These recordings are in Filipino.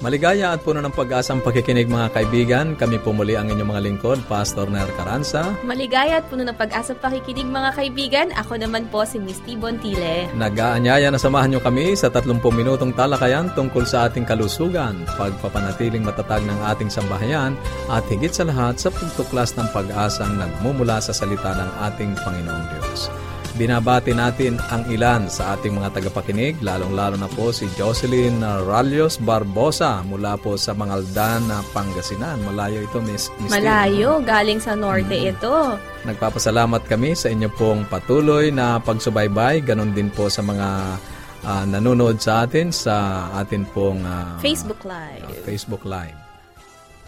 Maligaya at puno ng pag-asang pakikinig mga kaibigan. Kami po muli ang inyong mga lingkod, Pastor Ner Caranza. Maligaya at puno ng pag-asang pakikinig mga kaibigan. Ako naman po si Misty Bontile. Nag-aanyaya na samahan nyo kami sa 30 minutong talakayan tungkol sa ating kalusugan, pagpapanatiling matatag ng ating sambahayan, at higit sa lahat sa pagtuklas ng pag-asang nagmumula sa salita ng ating Panginoong Diyos. Binabati natin ang ilan sa ating mga tagapakinig, lalong-lalo na po si Jocelyn Ralios Barbosa mula po sa Mangaldan, Pangasinan. Malayo ito, Miss Miss Malayo, galing sa norte Mm. ito. Nagpapasalamat kami sa inyo pong patuloy na pagsubaybay. Ganon din po sa mga ah, nanonood sa atin sa atin pong ah, Facebook Live. ah, Facebook Live.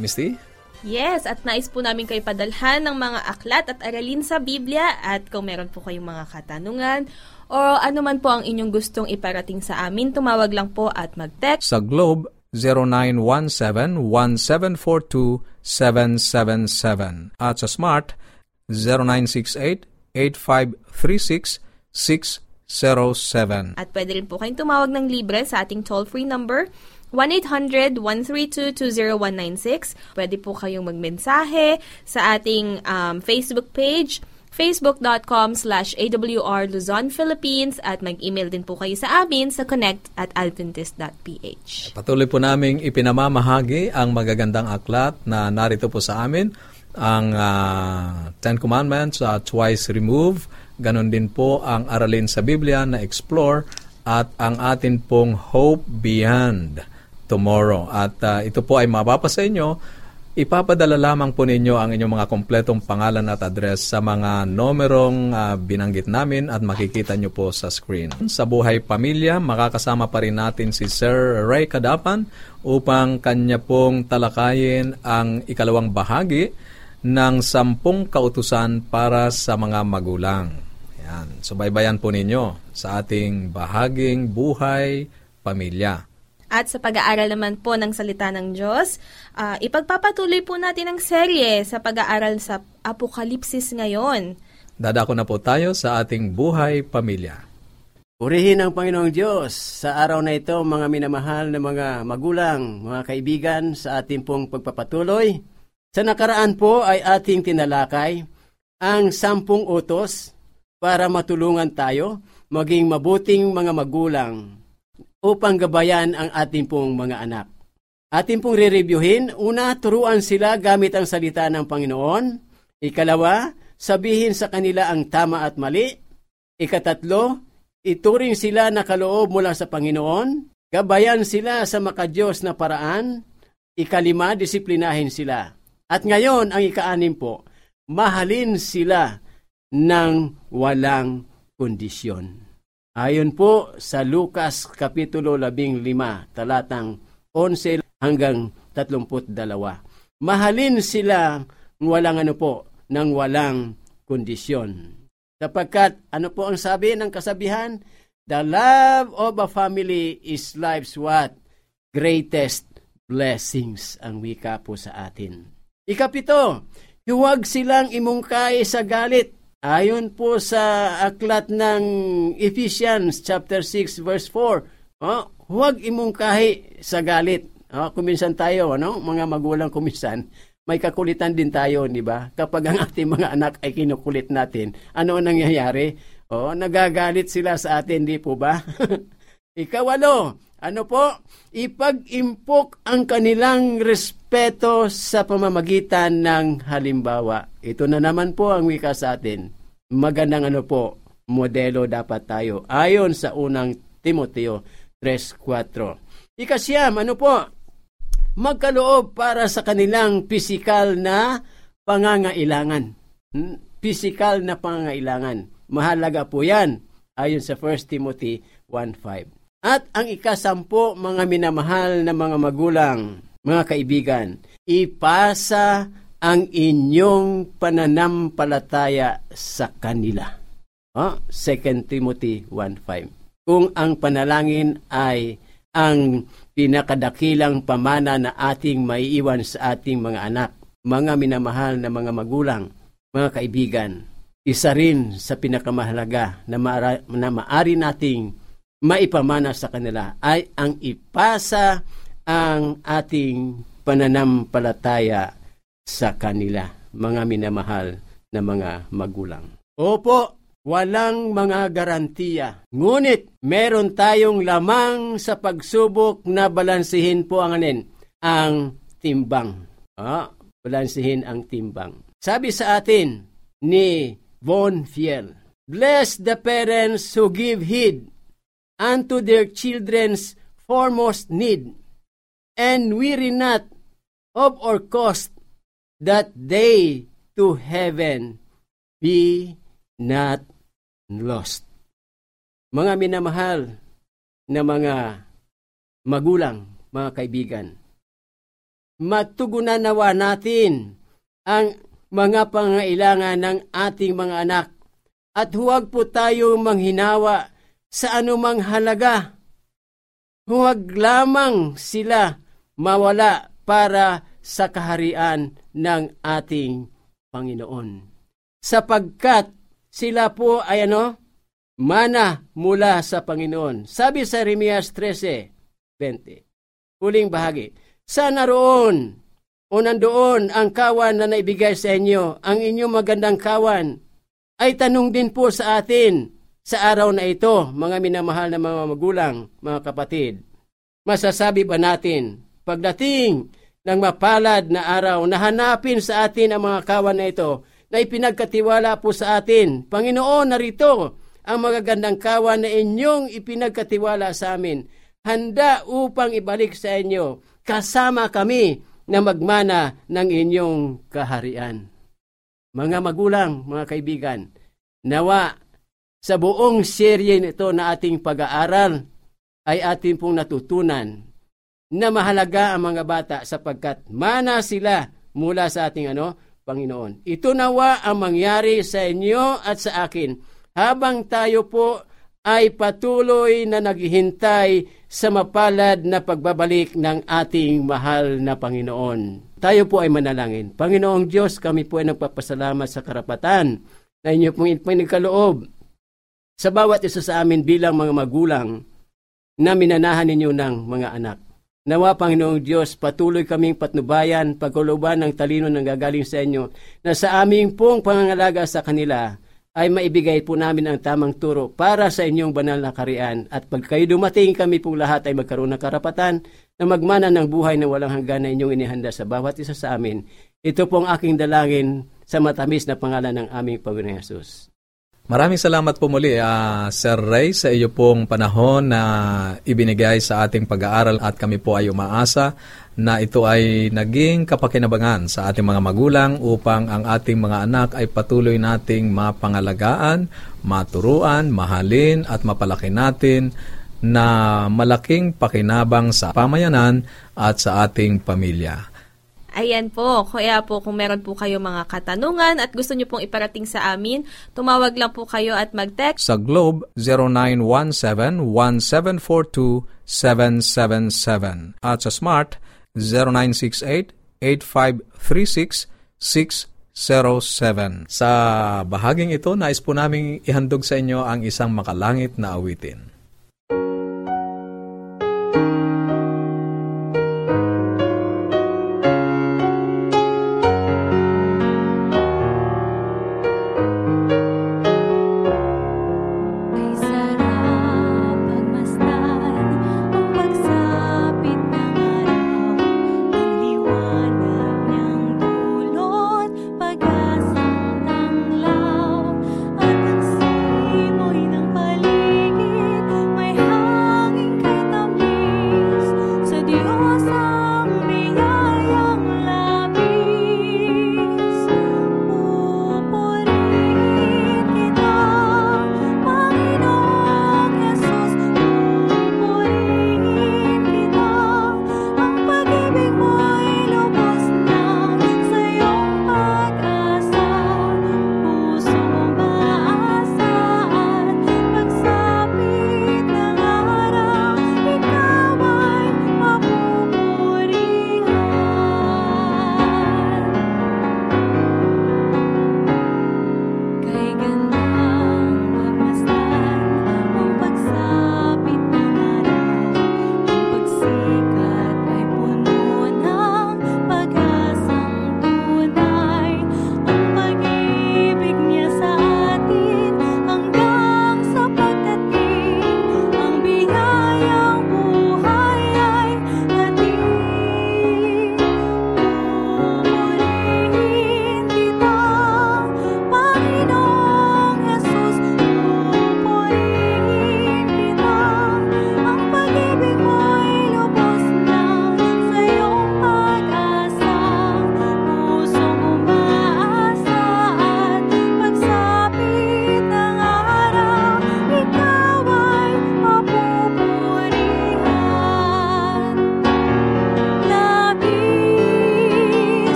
Misty? Yes, at nais po namin kayo padalhan ng mga aklat at aralin sa Biblia at kung meron po kayong mga katanungan o ano man po ang inyong gustong iparating sa amin, tumawag lang po at mag-text Sa Globe, 0917-1742-777. At sa Smart, 0968-8536-607. at pwede rin po kayong tumawag ng libre sa ating toll-free number 1-800-132-20196. Pwede po kayong magmensahe sa ating um, Facebook page facebook.com slash awr Luzon, Philippines at mag-email din po kayo sa amin sa connect at adventist.ph. Patuloy po naming ipinamamahagi ang magagandang aklat na narito po sa amin. Ang ah, Ten Commandments, ah, Twice Remove. Ganon din po ang aralin sa Biblia na Explore at ang atin pong Hope Beyond Tomorrow. At ah, ito po ay mapapasa inyo. Ipapadala lamang po ninyo ang inyong mga kompletong pangalan at address sa mga nomerong ah, binanggit namin at makikita nyo po sa screen. Sa Buhay Pamilya, makakasama pa rin natin si Sir Ray Kadapan upang kanya pong talakayin ang ikalawang bahagi ng sampung kautusan para sa mga magulang. Yan. Subaybayan po ninyo sa ating bahaging Buhay Pamilya. At sa pag-aaral naman po ng salita ng Diyos, ah, ipagpapatuloy po natin ang serye sa pag-aaral sa Apokalipsis ngayon. Dadako na po tayo sa ating buhay pamilya. Purihin ang Panginoong Diyos sa araw na ito, mga minamahal na mga magulang, mga kaibigan, sa ating pong pagpapatuloy. Sa nakaraan po ay ating tinalakay ang sampung utos para matulungan tayo maging mabuting mga magulang upang gabayan ang ating pong mga anak. Ating pong re-reviewin, una, turuan sila gamit ang salita ng Panginoon. Ikalawa, sabihin sa kanila ang tama at mali. Ikatatlo, ituring sila na kaloob mula sa Panginoon. Gabayan sila sa makadiyos na paraan. Ikalima, disiplinahin sila. At ngayon, ang ikaanim po, mahalin sila ng walang kondisyon. Ayon po sa Lucas Kapitulo 15, talatang 11 hanggang 32. Mahalin sila ng walang ano po, ng walang kondisyon. Sapagkat ano po ang sabi ng kasabihan? The love of a family is life's what? Greatest blessings ang wika po sa atin. Ikapito, huwag silang imungkay sa galit Ayon po sa aklat ng Ephesians chapter 6 verse 4, oh, huwag imungkahi sa galit. Oh, kuminsan tayo, ano, mga magulang kuminsan, may kakulitan din tayo, di ba? Kapag ang ating mga anak ay kinukulit natin, ano ang nangyayari? Oh, nagagalit sila sa atin, di po ba? Ikawalo, ano po? Ipag-impok ang kanilang respeto sa pamamagitan ng halimbawa. Ito na naman po ang wika sa atin. Magandang ano po, modelo dapat tayo. Ayon sa unang Timoteo 3.4. Ikasyam, ano po? Magkaloob para sa kanilang pisikal na pangangailangan. Hmm? Pisikal na pangangailangan. Mahalaga po yan. Ayon sa 1 Timothy 1.5. At ang ikasampo, mga minamahal na mga magulang, mga kaibigan, ipasa ang inyong pananampalataya sa kanila. Oh, 2 Timothy 1.5 Kung ang panalangin ay ang pinakadakilang pamana na ating maiiwan sa ating mga anak, mga minamahal na mga magulang, mga kaibigan, isa rin sa pinakamahalaga na, maara, na maari nating maipamana sa kanila ay ang ipasa ang ating pananampalataya sa kanila, mga minamahal na mga magulang. Opo, walang mga garantiya. Ngunit meron tayong lamang sa pagsubok na balansihin po ang anin, ang timbang. Ah, balansihin ang timbang. Sabi sa atin ni Von Fiel, Bless the parents who give heed unto their children's foremost need and weary not of or cost that they to heaven be not lost. Mga minamahal na mga magulang, mga kaibigan, magtugunan nawa natin ang mga pangailangan ng ating mga anak at huwag po tayo manghinawa sa anumang halaga. Huwag lamang sila mawala para sa kaharian ng ating Panginoon. Sapagkat sila po ay ano? Mana mula sa Panginoon. Sabi sa Remias 13:20. Huling bahagi. Sana roon o nandoon ang kawan na naibigay sa inyo, ang inyong magandang kawan, ay tanong din po sa atin sa araw na ito, mga minamahal na mga magulang, mga kapatid. Masasabi ba natin pagdating ng mapalad na araw na hanapin sa atin ang mga kawan na ito na ipinagkatiwala po sa atin. Panginoon, narito ang magagandang kawan na inyong ipinagkatiwala sa amin. Handa upang ibalik sa inyo. Kasama kami na magmana ng inyong kaharian. Mga magulang, mga kaibigan, nawa sa buong serye nito na ating pag-aaral ay ating pong natutunan na mahalaga ang mga bata sapagkat mana sila mula sa ating ano, Panginoon. Ito nawa ang mangyari sa inyo at sa akin habang tayo po ay patuloy na naghihintay sa mapalad na pagbabalik ng ating mahal na Panginoon. Tayo po ay manalangin. Panginoong Diyos, kami po ay nagpapasalamat sa karapatan na inyo pong pinagkaloob sa bawat isa sa amin bilang mga magulang na minanahan ninyo ng mga anak. Nawa, Panginoong Diyos, patuloy kaming patnubayan, pagkuluban ng talino ng gagaling sa inyo, na sa aming pong pangangalaga sa kanila, ay maibigay po namin ang tamang turo para sa inyong banal na karian. At pag kayo dumating, kami pong lahat ay magkaroon ng karapatan na magmana ng buhay na walang hanggan na inyong inihanda sa bawat isa sa amin. Ito pong aking dalangin sa matamis na pangalan ng aming Panginoon Yesus. Maraming salamat po muli, uh, Sir Ray, sa iyo pong panahon na ibinigay sa ating pag-aaral at kami po ay umaasa na ito ay naging kapakinabangan sa ating mga magulang upang ang ating mga anak ay patuloy nating mapangalagaan, maturuan, mahalin at mapalaki natin na malaking pakinabang sa pamayanan at sa ating pamilya. Ayan po. Kaya po kung meron po kayo mga katanungan at gusto nyo pong iparating sa amin, tumawag lang po kayo at mag-text. Sa Globe, 0917-1742-777. At sa Smart, 0968-8536-607. Sa bahaging ito, nais po namin ihandog sa inyo ang isang makalangit na awitin.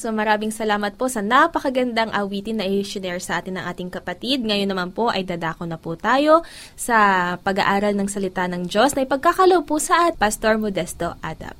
So maraming salamat po sa napakagandang awitin na i-share sa atin ng ating kapatid. Ngayon naman po ay dadako na po tayo sa pag-aaral ng salita ng Diyos na ipagkakalaw po sa at Pastor Modesto Adap.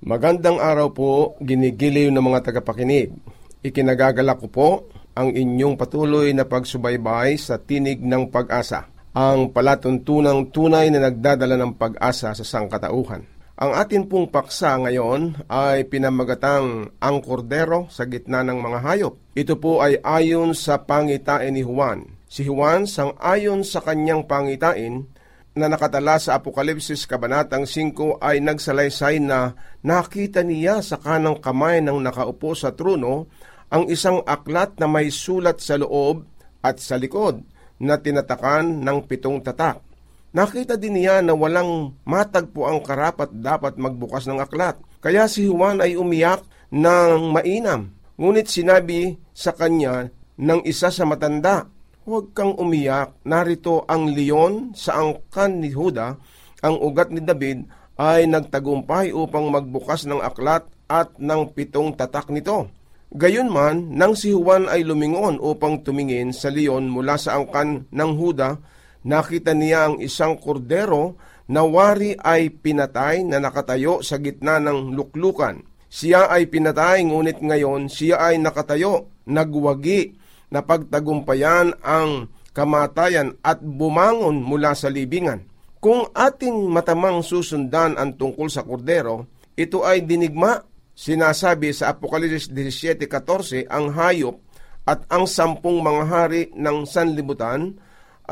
Magandang araw po, ginigiliw ng mga tagapakinig. Ikinagagalak ko po ang inyong patuloy na pagsubaybay sa tinig ng pag-asa, ang palatuntunang tunay na nagdadala ng pag-asa sa sangkatauhan. Ang atin pong paksa ngayon ay pinamagatang ang kordero sa gitna ng mga hayop. Ito po ay ayon sa pangitain ni Juan. Si Juan, sang ayon sa kanyang pangitain, na nakatala sa Apokalipsis Kabanatang 5 ay nagsalaysay na nakita niya sa kanang kamay ng nakaupo sa trono ang isang aklat na may sulat sa loob at sa likod na tinatakan ng pitong tatak. Nakita din niya na walang matagpo ang karapat dapat magbukas ng aklat. Kaya si Juan ay umiyak ng mainam. Ngunit sinabi sa kanya ng isa sa matanda, Huwag kang umiyak, narito ang leon sa angkan ni Huda, ang ugat ni David ay nagtagumpay upang magbukas ng aklat at ng pitong tatak nito. Gayunman, nang si Juan ay lumingon upang tumingin sa leon mula sa angkan ng Huda, nakita niya ang isang kordero na wari ay pinatay na nakatayo sa gitna ng luklukan. Siya ay pinatay ngunit ngayon siya ay nakatayo, nagwagi na pagtagumpayan ang kamatayan at bumangon mula sa libingan. Kung ating matamang susundan ang tungkol sa kordero, ito ay dinigma, sinasabi sa Apokalipsis 17.14, ang hayop at ang sampung mga hari ng sanlibutan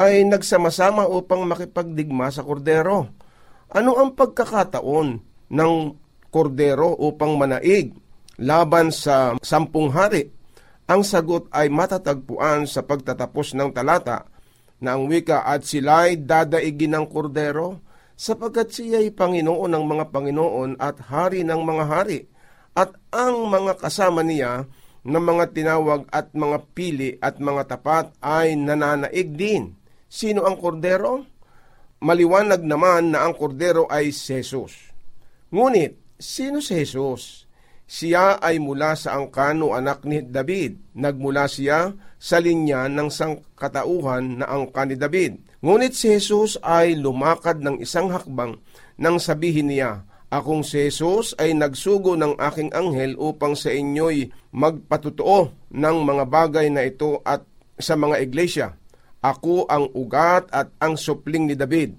ay nagsama-sama upang makipagdigma sa kordero. Ano ang pagkakataon ng kordero upang manaig laban sa sampung hari? Ang sagot ay matatagpuan sa pagtatapos ng talata na ang wika at sila'y dadaigin ng kordero sapagkat siya'y Panginoon ng mga Panginoon at Hari ng mga hari at ang mga kasama niya ng mga tinawag at mga pili at mga tapat ay nananaig din. Sino ang kordero? Maliwanag naman na ang kordero ay si Jesus. Ngunit, sino si Jesus? Siya ay mula sa angkano anak ni David. Nagmula siya sa linya ng sangkatauhan na angka ni David. Ngunit si Jesus ay lumakad ng isang hakbang nang sabihin niya, Akong si Jesus ay nagsugo ng aking anghel upang sa inyo'y magpatutuo ng mga bagay na ito at sa mga iglesia. Ako ang ugat at ang supling ni David,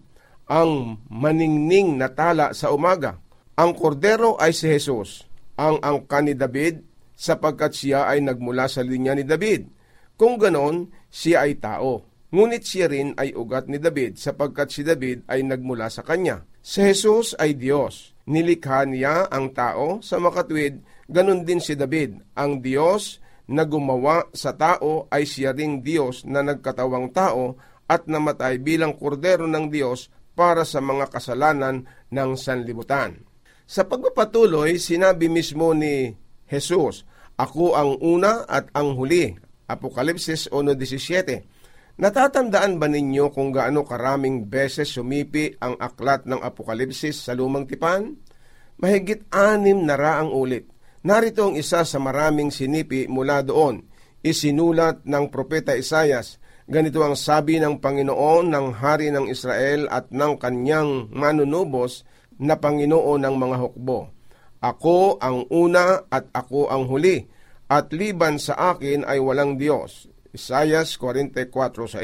ang maningning na tala sa umaga. Ang kordero ay si Jesus, ang angka ni David, sapagkat siya ay nagmula sa linya ni David. Kung ganon, siya ay tao. Ngunit siya rin ay ugat ni David sapagkat si David ay nagmula sa kanya. Si Jesus ay Diyos. Nilikha niya ang tao sa makatwid, ganun din si David. Ang Diyos na gumawa sa tao ay siya ring Diyos na nagkatawang tao at namatay bilang kordero ng Diyos para sa mga kasalanan ng sanlibutan. Sa pagpapatuloy, sinabi mismo ni Jesus, Ako ang una at ang huli. Apokalipsis 1.17 Natatandaan ba ninyo kung gaano karaming beses sumipi ang aklat ng Apokalipsis sa lumang tipan? Mahigit anim na raang ulit. Narito ang isa sa maraming sinipi mula doon. Isinulat ng Propeta Isayas, ganito ang sabi ng Panginoon ng Hari ng Israel at ng kanyang manunubos na Panginoon ng mga hukbo. Ako ang una at ako ang huli, at liban sa akin ay walang Diyos. Isayas 44.6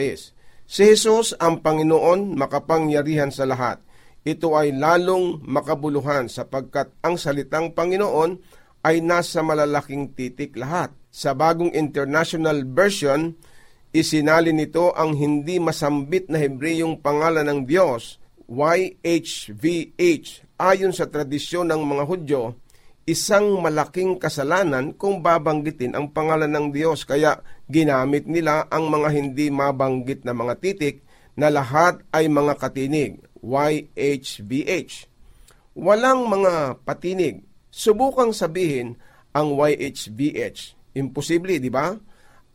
Si Jesus ang Panginoon makapangyarihan sa lahat. Ito ay lalong makabuluhan sapagkat ang salitang Panginoon ay nasa malalaking titik lahat. Sa bagong International Version, isinalin nito ang hindi masambit na Hebreyong pangalan ng Diyos, YHVH. Ayon sa tradisyon ng mga Hudyo, isang malaking kasalanan kung babanggitin ang pangalan ng Diyos. Kaya ginamit nila ang mga hindi mabanggit na mga titik na lahat ay mga katinig, YHVH. Walang mga patinig. Subukang sabihin ang YHVH. Imposible, di ba?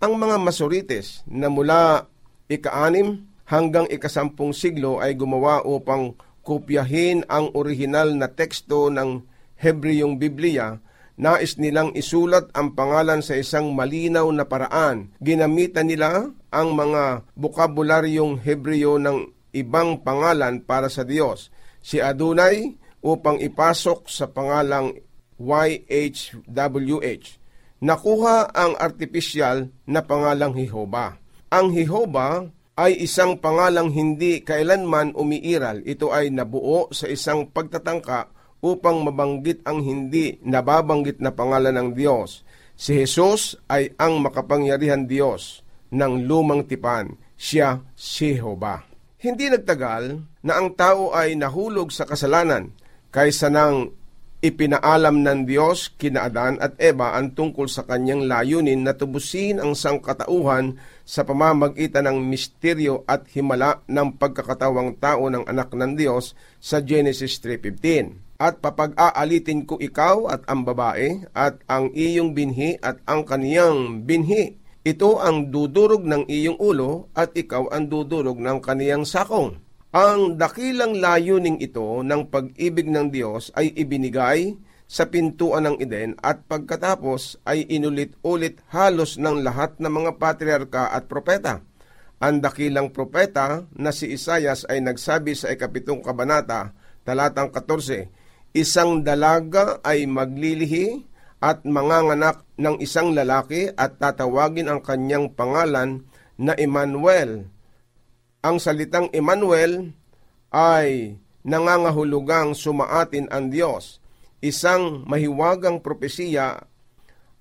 Ang mga masorites na mula ika-anim hanggang ikasampung siglo ay gumawa upang kopyahin ang orihinal na teksto ng Hebreyong Biblia, Nais nilang isulat ang pangalan sa isang malinaw na paraan. Ginamitan nila ang mga bukabularyong Hebreo ng ibang pangalan para sa Diyos. Si Adonai upang ipasok sa pangalang YHWH. Nakuha ang artificial na pangalang Jehova. Ang Jehova ay isang pangalang hindi kailanman umiiral. Ito ay nabuo sa isang pagtatangka upang mabanggit ang hindi nababanggit na pangalan ng Diyos. Si Jesus ay ang makapangyarihan Diyos ng lumang tipan. Siya si Jehovah. Hindi nagtagal na ang tao ay nahulog sa kasalanan kaysa nang ipinaalam ng Diyos kina Adan at Eva ang tungkol sa kanyang layunin na tubusin ang sangkatauhan sa pamamagitan ng misteryo at himala ng pagkakatawang tao ng anak ng Diyos sa Genesis 3.15 at papag-aalitin ko ikaw at ang babae at ang iyong binhi at ang kaniyang binhi. Ito ang dudurog ng iyong ulo at ikaw ang dudurog ng kaniyang sakong. Ang dakilang layuning ito ng pag-ibig ng Diyos ay ibinigay sa pintuan ng Eden at pagkatapos ay inulit-ulit halos ng lahat ng mga patriarka at propeta. Ang dakilang propeta na si Isayas ay nagsabi sa ikapitong kabanata, talatang 14, isang dalaga ay maglilihi at manganganak ng isang lalaki at tatawagin ang kanyang pangalan na Emmanuel. Ang salitang Emmanuel ay nangangahulugang sumaatin ang Diyos. Isang mahiwagang propesiya,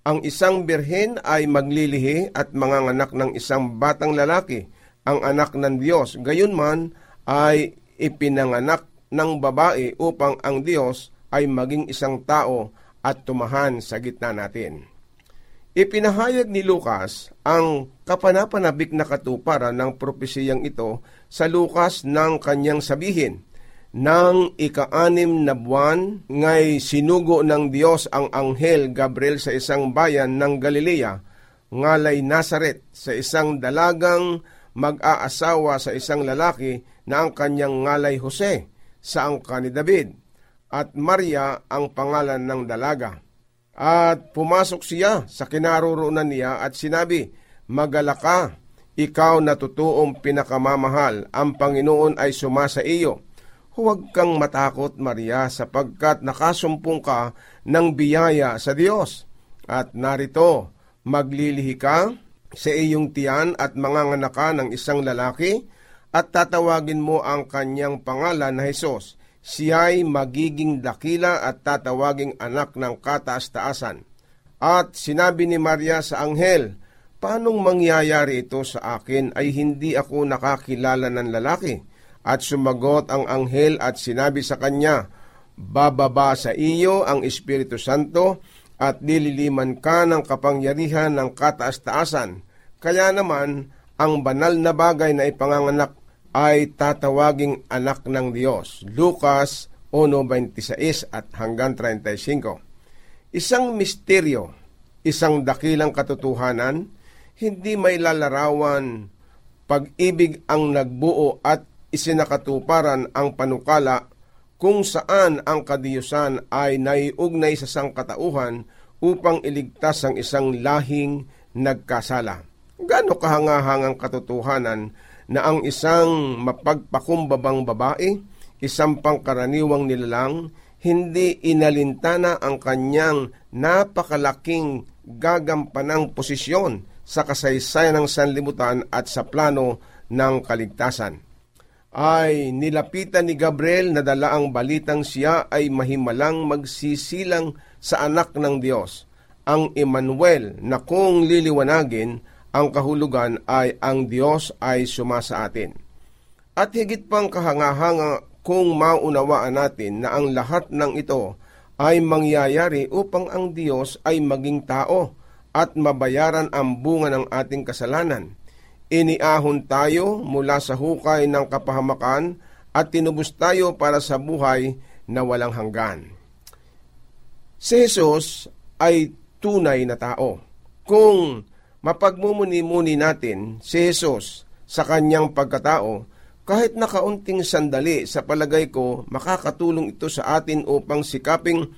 ang isang birhen ay maglilihi at manganganak ng isang batang lalaki, ang anak ng Diyos. Gayunman ay ipinanganak ng babae upang ang Diyos ay maging isang tao at tumahan sa gitna natin. Ipinahayag ni Lucas ang kapanapanabik na katuparan ng propesiyang ito sa Lucas ng kanyang sabihin. Nang ikaanim na buwan, ngay sinugo ng Diyos ang anghel Gabriel sa isang bayan ng Galilea, ngalay Nazaret, sa isang dalagang mag-aasawa sa isang lalaki na ang kanyang ngalay Jose sa angka ni David at Maria ang pangalan ng dalaga. At pumasok siya sa kinaroroonan niya at sinabi, Magala ka, ikaw na totoong pinakamamahal, ang Panginoon ay sumasa iyo. Huwag kang matakot, Maria, sapagkat nakasumpong ka ng biyaya sa Diyos. At narito, maglilihi ka sa iyong tiyan at manganganak ka ng isang lalaki, at tatawagin mo ang kanyang pangalan na Jesus. Siya'y magiging dakila at tatawaging anak ng kataas-taasan. At sinabi ni Maria sa anghel, Paanong mangyayari ito sa akin ay hindi ako nakakilala ng lalaki? At sumagot ang anghel at sinabi sa kanya, Bababa sa iyo ang Espiritu Santo at nililiman ka ng kapangyarihan ng kataas-taasan. Kaya naman, ang banal na bagay na ipanganganak ay tatawaging anak ng Diyos. Lucas 1.26 at hanggang 35. Isang misteryo, isang dakilang katotohanan, hindi may lalarawan pag-ibig ang nagbuo at isinakatuparan ang panukala kung saan ang kadiyusan ay naiugnay sa sangkatauhan upang iligtas ang isang lahing nagkasala. Gano kahangahangang katotohanan na ang isang mapagpakumbabang babae, isang pangkaraniwang nilalang, hindi inalintana ang kanyang napakalaking gagampanang posisyon sa kasaysayan ng sanlibutan at sa plano ng kaligtasan. Ay nilapitan ni Gabriel na dala ang balitang siya ay mahimalang magsisilang sa anak ng Diyos, ang Emmanuel na kung liliwanagin ang kahulugan ay ang Diyos ay sumasa atin. At higit pang kahangahanga kung maunawaan natin na ang lahat ng ito ay mangyayari upang ang Diyos ay maging tao at mabayaran ang bunga ng ating kasalanan. Iniahon tayo mula sa hukay ng kapahamakan at tinubos tayo para sa buhay na walang hanggan. Si Jesus ay tunay na tao. Kung mapagmumuni-muni natin si Jesus sa kanyang pagkatao, kahit na kaunting sandali sa palagay ko, makakatulong ito sa atin upang sikaping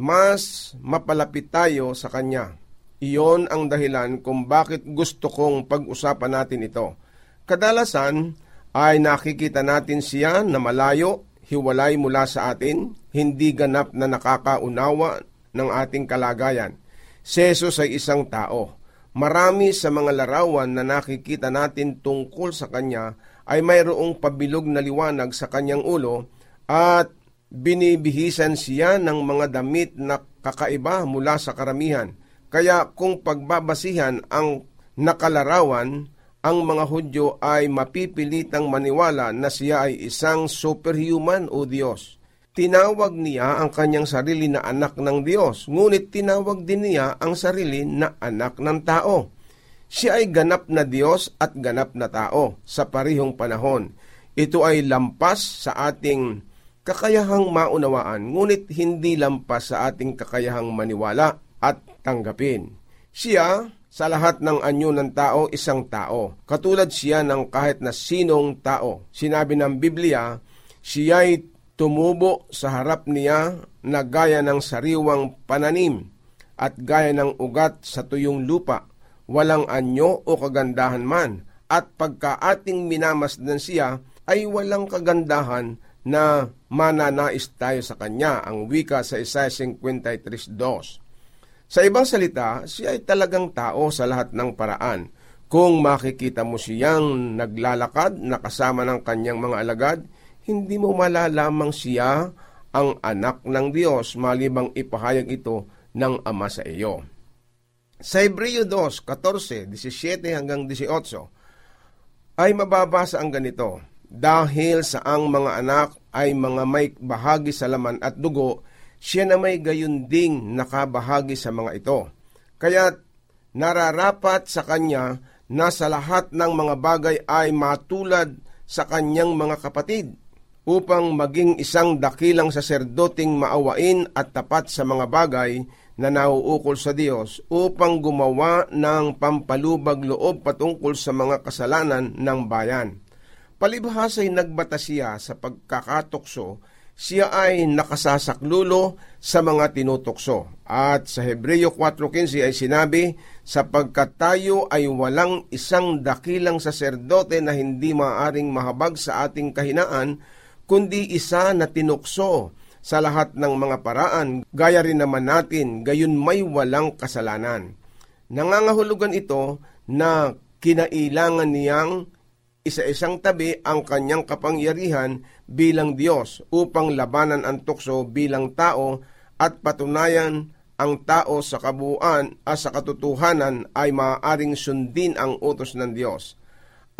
mas mapalapit tayo sa Kanya. Iyon ang dahilan kung bakit gusto kong pag-usapan natin ito. Kadalasan ay nakikita natin siya na malayo, hiwalay mula sa atin, hindi ganap na nakakaunawa ng ating kalagayan. Si Jesus ay isang tao. Marami sa mga larawan na nakikita natin tungkol sa Kanya ay mayroong pabilog na liwanag sa Kanyang ulo at binibihisan siya ng mga damit na kakaiba mula sa karamihan. Kaya kung pagbabasihan ang nakalarawan, ang mga Hudyo ay mapipilitang maniwala na siya ay isang superhuman o Diyos. Tinawag niya ang kanyang sarili na anak ng Diyos, ngunit tinawag din niya ang sarili na anak ng tao. Siya ay ganap na Diyos at ganap na tao sa parihong panahon. Ito ay lampas sa ating kakayahang maunawaan, ngunit hindi lampas sa ating kakayahang maniwala at tanggapin. Siya, sa lahat ng anyo ng tao, isang tao. Katulad siya ng kahit na sinong tao. Sinabi ng Biblia, siya'y tumubo sa harap niya na gaya ng sariwang pananim at gaya ng ugat sa tuyong lupa, walang anyo o kagandahan man, at pagka ating minamasdan siya, ay walang kagandahan na mananais tayo sa Kanya, ang wika sa Isaiah 53.2. Sa ibang salita, siya ay talagang tao sa lahat ng paraan. Kung makikita mo siyang naglalakad na kasama ng kanyang mga alagad, hindi mo malalamang siya ang anak ng Diyos malibang ipahayag ito ng Ama sa iyo. Sa Hebreo 2, 14, 17 hanggang 18, ay mababasa ang ganito, dahil sa ang mga anak ay mga may bahagi sa laman at dugo, siya na may gayon ding nakabahagi sa mga ito. Kaya nararapat sa kanya na sa lahat ng mga bagay ay matulad sa kanyang mga kapatid upang maging isang dakilang saserdoting maawain at tapat sa mga bagay na nauukol sa Diyos upang gumawa ng pampalubag loob patungkol sa mga kasalanan ng bayan Palibhas ay nagbata siya sa pagkakatukso, siya ay nakasasaklulo sa mga tinutokso. At sa Hebreo 4.15 ay sinabi, sapagkat tayo ay walang isang dakilang saserdote na hindi maaring mahabag sa ating kahinaan, kundi isa na tinukso sa lahat ng mga paraan, gaya rin naman natin, gayon may walang kasalanan. Nangangahulugan ito na kinailangan niyang isa-isang tabi ang kanyang kapangyarihan bilang Diyos upang labanan ang tukso bilang tao at patunayan ang tao sa kabuuan at sa katotohanan ay maaaring sundin ang utos ng Diyos.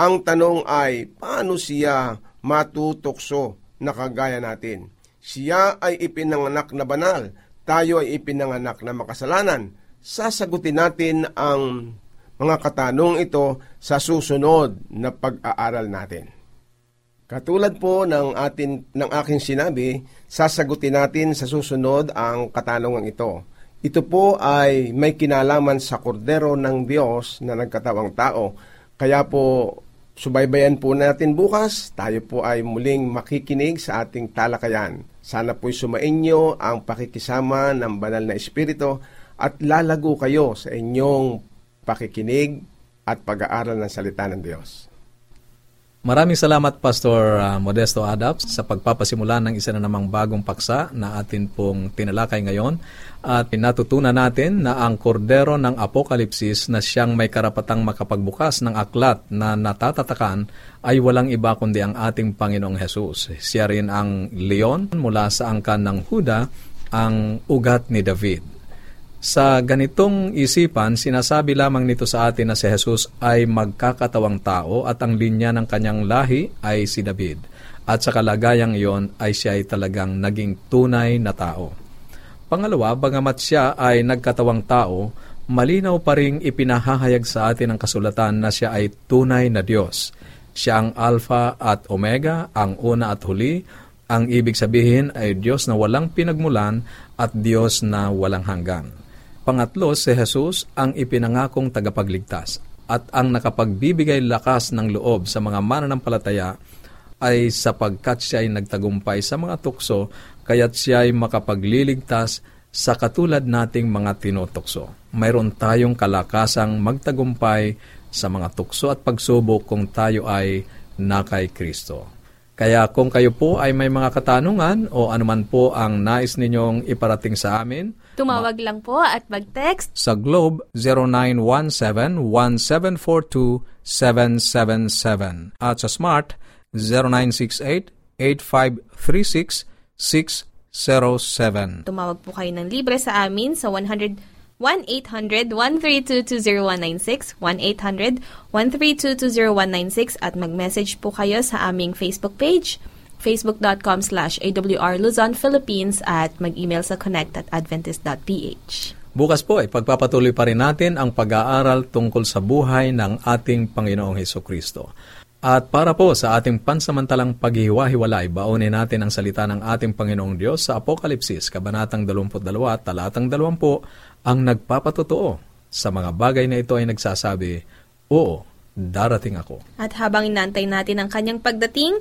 Ang tanong ay, paano siya matutukso na kagaya natin? Siya ay ipinanganak na banal, tayo ay ipinanganak na makasalanan. Sasagutin natin ang mga katanong ito sa susunod na pag-aaral natin. Katulad po ng, atin, ng aking sinabi, sasagutin natin sa susunod ang katanungan ito. Ito po ay may kinalaman sa kordero ng Diyos na nagkatawang tao. Kaya po, subaybayan po natin bukas. Tayo po ay muling makikinig sa ating talakayan. Sana po'y sumainyo ang pakikisama ng banal na Espiritu at lalago kayo sa inyong pakikinig at pag-aaral ng salita ng Diyos. Maraming salamat Pastor uh, Modesto Adaps sa pagpapasimula ng isa na namang bagong paksa na atin pong tinalakay ngayon at natutunan natin na ang kordero ng Apokalipsis na siyang may karapatang makapagbukas ng aklat na natatatakan ay walang iba kundi ang ating Panginoong Hesus. Siya rin ang leon mula sa angkan ng Huda, ang ugat ni David. Sa ganitong isipan, sinasabi lamang nito sa atin na si Jesus ay magkakatawang tao at ang linya ng kanyang lahi ay si David. At sa kalagayang iyon ay siya ay talagang naging tunay na tao. Pangalawa, bagamat siya ay nagkatawang tao, malinaw pa ring ipinahahayag sa atin ang kasulatan na siya ay tunay na Diyos. Siya ang Alpha at Omega, ang una at huli. Ang ibig sabihin ay Diyos na walang pinagmulan at Diyos na walang hanggan. Pangatlo, si Jesus ang ipinangakong tagapagligtas at ang nakapagbibigay lakas ng loob sa mga mananampalataya ay sapagkat siya ay nagtagumpay sa mga tukso kaya't siya ay makapagliligtas sa katulad nating mga tinutokso. Mayroon tayong kalakasang magtagumpay sa mga tukso at pagsubok kung tayo ay na kay Kristo. Kaya kung kayo po ay may mga katanungan o anuman po ang nais ninyong iparating sa amin, Tumawag lang po at mag-text. Sa Globe 0917-174-2777 at sa Smart 0968-8536-607. Tumawag po kayo ng libre sa amin sa 100 1-800-132-20196, 1-800-132-20196 at mag-message po kayo sa aming Facebook page, facebook.com slash awr Luzon, Philippines at mag-email sa connect at adventist.ph. Bukas po ay pagpapatuloy pa rin natin ang pag-aaral tungkol sa buhay ng ating Panginoong Heso Kristo. At para po sa ating pansamantalang paghihiwa-hiwalay, baonin natin ang salita ng ating Panginoong Diyos sa Apokalipsis, Kabanatang 22, Talatang 20, ang nagpapatotoo. Sa mga bagay na ito ay nagsasabi, Oo, darating ako. At habang inantay natin ang kanyang pagdating,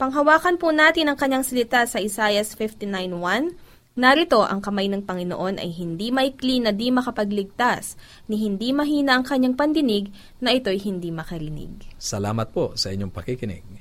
panghawakan po natin ang kanyang salita sa Isaiah 59.1, Narito ang kamay ng Panginoon ay hindi maikli na di makapagligtas, ni hindi mahina ang kanyang pandinig na ito'y hindi makarinig. Salamat po sa inyong pakikinig.